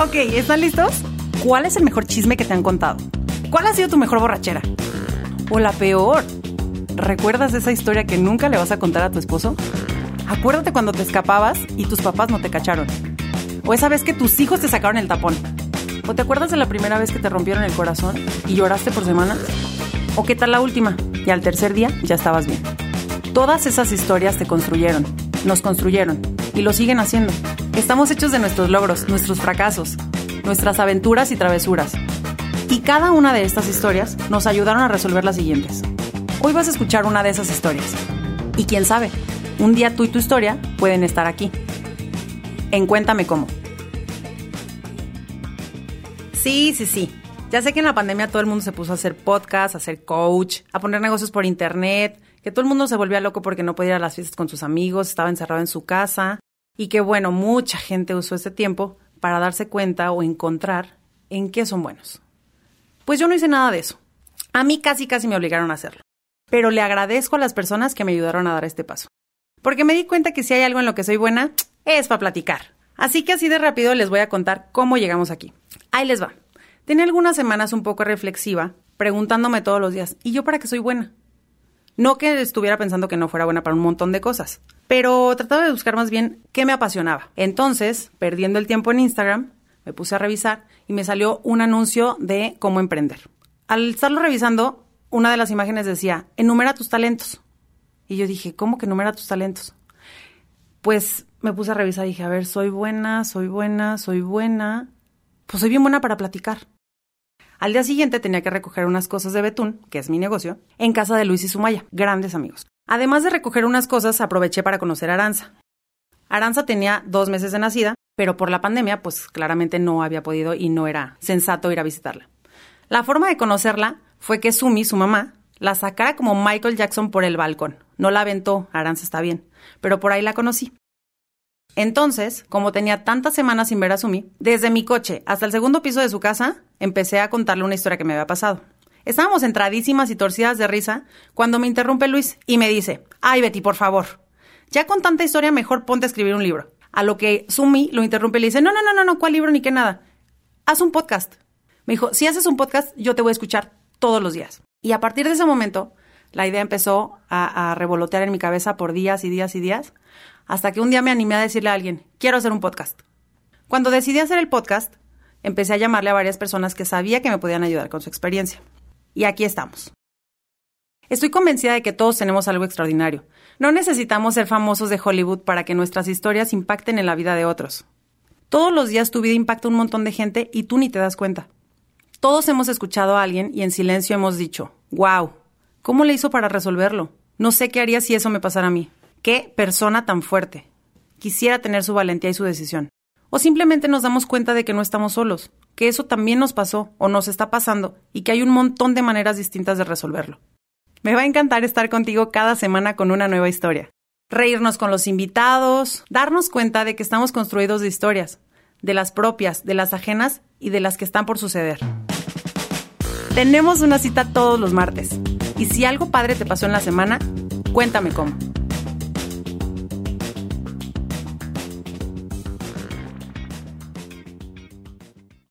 Ok, ¿están listos? ¿Cuál es el mejor chisme que te han contado? ¿Cuál ha sido tu mejor borrachera? ¿O la peor? ¿Recuerdas esa historia que nunca le vas a contar a tu esposo? Acuérdate cuando te escapabas y tus papás no te cacharon. O esa vez que tus hijos te sacaron el tapón. ¿O te acuerdas de la primera vez que te rompieron el corazón y lloraste por semanas? ¿O qué tal la última? Y al tercer día ya estabas bien. Todas esas historias te construyeron, nos construyeron y lo siguen haciendo. Estamos hechos de nuestros logros, nuestros fracasos, nuestras aventuras y travesuras. Y cada una de estas historias nos ayudaron a resolver las siguientes. Hoy vas a escuchar una de esas historias. Y quién sabe, un día tú y tu historia pueden estar aquí. En Cuéntame cómo. Sí, sí, sí. Ya sé que en la pandemia todo el mundo se puso a hacer podcast, a hacer coach, a poner negocios por internet, que todo el mundo se volvía loco porque no podía ir a las fiestas con sus amigos, estaba encerrado en su casa y que bueno, mucha gente usó ese tiempo para darse cuenta o encontrar en qué son buenos. Pues yo no hice nada de eso. A mí casi casi me obligaron a hacerlo. Pero le agradezco a las personas que me ayudaron a dar este paso. Porque me di cuenta que si hay algo en lo que soy buena, es para platicar. Así que así de rápido les voy a contar cómo llegamos aquí. Ahí les va. Tenía algunas semanas un poco reflexiva, preguntándome todos los días, ¿y yo para qué soy buena? No que estuviera pensando que no fuera buena para un montón de cosas, pero trataba de buscar más bien qué me apasionaba. Entonces, perdiendo el tiempo en Instagram, me puse a revisar y me salió un anuncio de cómo emprender. Al estarlo revisando, una de las imágenes decía, enumera tus talentos. Y yo dije, ¿cómo que enumera tus talentos? Pues me puse a revisar y dije, a ver, soy buena, soy buena, soy buena. Pues soy bien buena para platicar. Al día siguiente tenía que recoger unas cosas de Betún, que es mi negocio, en casa de Luis y Sumaya, grandes amigos. Además de recoger unas cosas, aproveché para conocer a Aranza. Aranza tenía dos meses de nacida, pero por la pandemia, pues claramente no había podido y no era sensato ir a visitarla. La forma de conocerla fue que Sumi, su mamá, la sacara como Michael Jackson por el balcón. No la aventó, Aranza está bien, pero por ahí la conocí. Entonces, como tenía tantas semanas sin ver a Sumi, desde mi coche hasta el segundo piso de su casa, empecé a contarle una historia que me había pasado. Estábamos entradísimas y torcidas de risa cuando me interrumpe Luis y me dice, ay Betty, por favor, ya con tanta historia mejor ponte a escribir un libro. A lo que Sumi lo interrumpe y le dice, no, no, no, no, no, ¿cuál libro ni qué nada? Haz un podcast. Me dijo, si haces un podcast, yo te voy a escuchar todos los días. Y a partir de ese momento, la idea empezó a, a revolotear en mi cabeza por días y días y días, hasta que un día me animé a decirle a alguien, quiero hacer un podcast. Cuando decidí hacer el podcast, empecé a llamarle a varias personas que sabía que me podían ayudar con su experiencia. Y aquí estamos. Estoy convencida de que todos tenemos algo extraordinario. No necesitamos ser famosos de Hollywood para que nuestras historias impacten en la vida de otros. Todos los días tu vida impacta un montón de gente y tú ni te das cuenta. Todos hemos escuchado a alguien y en silencio hemos dicho, wow, ¿cómo le hizo para resolverlo? No sé qué haría si eso me pasara a mí. Qué persona tan fuerte. Quisiera tener su valentía y su decisión. O simplemente nos damos cuenta de que no estamos solos, que eso también nos pasó o nos está pasando y que hay un montón de maneras distintas de resolverlo. Me va a encantar estar contigo cada semana con una nueva historia. Reírnos con los invitados, darnos cuenta de que estamos construidos de historias, de las propias, de las ajenas y de las que están por suceder. Tenemos una cita todos los martes. Y si algo padre te pasó en la semana, cuéntame cómo.